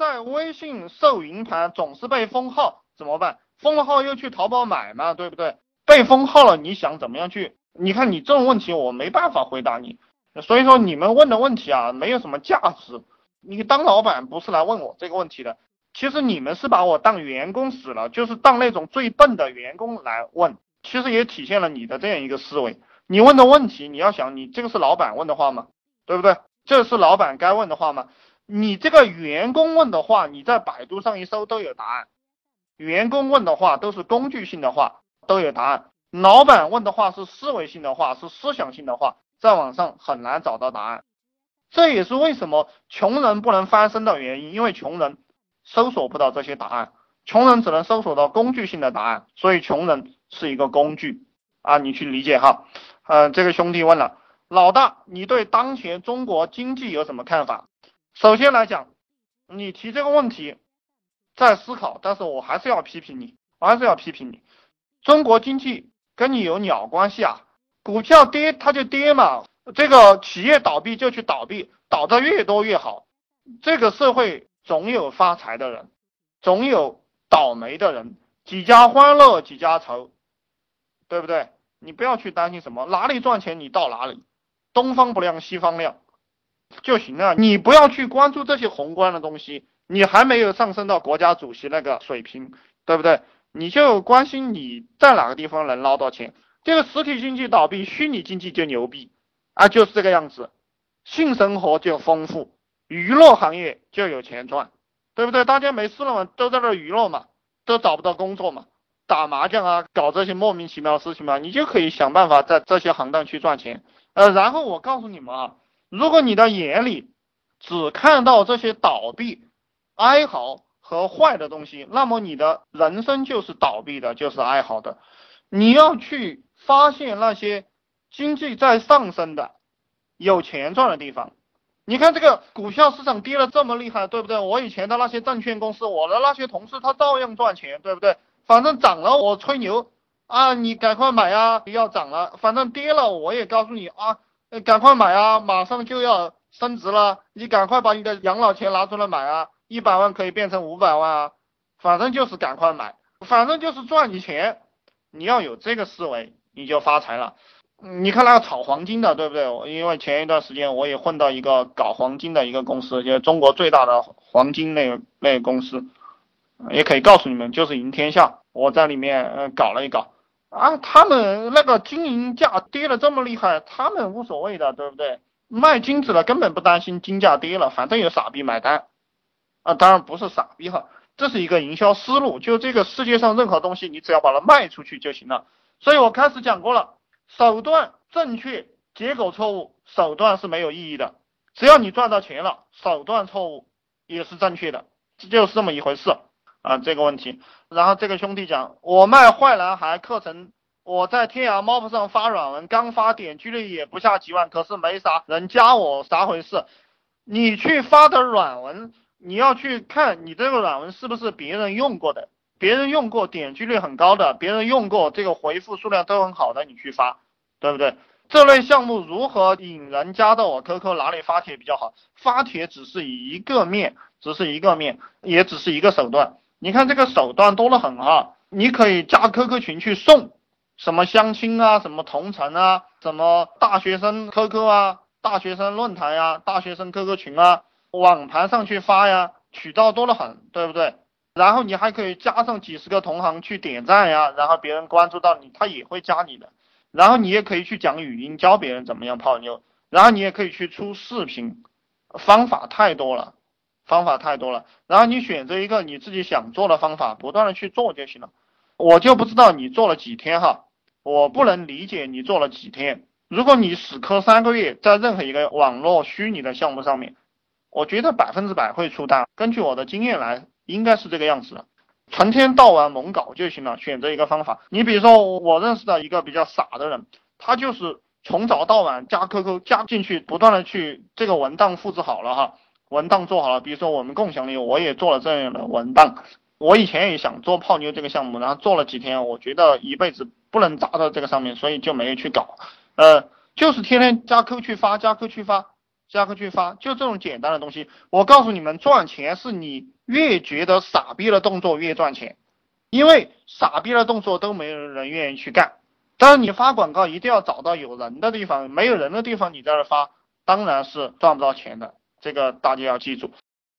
在微信售银盘总是被封号，怎么办？封了号又去淘宝买嘛，对不对？被封号了，你想怎么样去？你看你这种问题，我没办法回答你。所以说你们问的问题啊，没有什么价值。你当老板不是来问我这个问题的，其实你们是把我当员工死了，就是当那种最笨的员工来问。其实也体现了你的这样一个思维。你问的问题，你要想，你这个是老板问的话吗？对不对？这是老板该问的话吗？你这个员工问的话，你在百度上一搜都有答案。员工问的话都是工具性的话，都有答案。老板问的话是思维性的话，是思想性的话，在网上很难找到答案。这也是为什么穷人不能翻身的原因，因为穷人搜索不到这些答案，穷人只能搜索到工具性的答案，所以穷人是一个工具啊，你去理解哈。嗯，这个兄弟问了，老大，你对当前中国经济有什么看法？首先来讲，你提这个问题在思考，但是我还是要批评你，我还是要批评你，中国经济跟你有鸟关系啊，股票跌它就跌嘛。这个企业倒闭就去倒闭，倒的越多越好。这个社会总有发财的人，总有倒霉的人，几家欢乐几家愁，对不对？你不要去担心什么哪里赚钱你到哪里，东方不亮西方亮就行了。你不要去关注这些宏观的东西，你还没有上升到国家主席那个水平，对不对？你就关心你在哪个地方能捞到钱。这个实体经济倒闭，虚拟经济就牛逼。啊，就是这个样子，性生活就丰富，娱乐行业就有钱赚，对不对？大家没事了嘛，都在那娱乐嘛，都找不到工作嘛，打麻将啊，搞这些莫名其妙的事情嘛，你就可以想办法在这些行当去赚钱。呃，然后我告诉你们啊，如果你的眼里只看到这些倒闭、哀嚎和坏的东西，那么你的人生就是倒闭的，就是哀嚎的。你要去发现那些。经济在上升的，有钱赚的地方，你看这个股票市场跌了这么厉害，对不对？我以前的那些证券公司，我的那些同事他照样赚钱，对不对？反正涨了我吹牛啊，你赶快买啊，要涨了；反正跌了我也告诉你啊，赶快买啊，马上就要升值了，你赶快把你的养老钱拿出来买啊，一百万可以变成五百万啊，反正就是赶快买，反正就是赚你钱，你要有这个思维，你就发财了。你看那个炒黄金的，对不对？因为前一段时间我也混到一个搞黄金的一个公司，就是中国最大的黄金那个那公司，也可以告诉你们，就是赢天下。我在里面呃搞了一搞啊，他们那个金银价跌的这么厉害，他们无所谓的，对不对？卖金子的根本不担心金价跌了，反正有傻逼买单啊，当然不是傻逼哈，这是一个营销思路，就这个世界上任何东西，你只要把它卖出去就行了。所以我开始讲过了。手段正确，结果错误，手段是没有意义的。只要你赚到钱了，手段错误也是正确的，这就是这么一回事啊。这个问题，然后这个兄弟讲，我卖坏男孩课程，我在天涯猫扑上发软文，刚发点击率也不下几万，可是没啥人加我，啥回事？你去发的软文，你要去看你这个软文是不是别人用过的。别人用过点击率很高的，别人用过这个回复数量都很好的，你去发，对不对？这类项目如何引人加到我 QQ？哪里发帖比较好？发帖只是一个面，只是一个面，也只是一个手段。你看这个手段多得很啊！你可以加 QQ 群去送，什么相亲啊，什么同城啊，什么大学生 QQ 啊，大学生论坛呀，大学生 QQ 群啊，网盘上去发呀，渠道多得很，对不对？然后你还可以加上几十个同行去点赞呀，然后别人关注到你，他也会加你的。然后你也可以去讲语音教别人怎么样泡妞，然后你也可以去出视频，方法太多了，方法太多了。然后你选择一个你自己想做的方法，不断的去做就行了。我就不知道你做了几天哈，我不能理解你做了几天。如果你死磕三个月，在任何一个网络虚拟的项目上面，我觉得百分之百会出单。根据我的经验来。应该是这个样子的，成天到晚猛搞就行了。选择一个方法，你比如说我认识的一个比较傻的人，他就是从早到晚加 QQ 加进去，不断的去这个文档复制好了哈，文档做好了。比如说我们共享里，我也做了这样的文档。我以前也想做泡妞这个项目，然后做了几天，我觉得一辈子不能砸到这个上面，所以就没有去搞。呃，就是天天加 Q 去发，加 Q 去发，加 Q 去发，就这种简单的东西。我告诉你们，赚钱是你越觉得傻逼的动作越赚钱，因为傻逼的动作都没有人愿意去干。但是你发广告一定要找到有人的地方，没有人的地方你在这发，当然是赚不到钱的。这个大家要记住。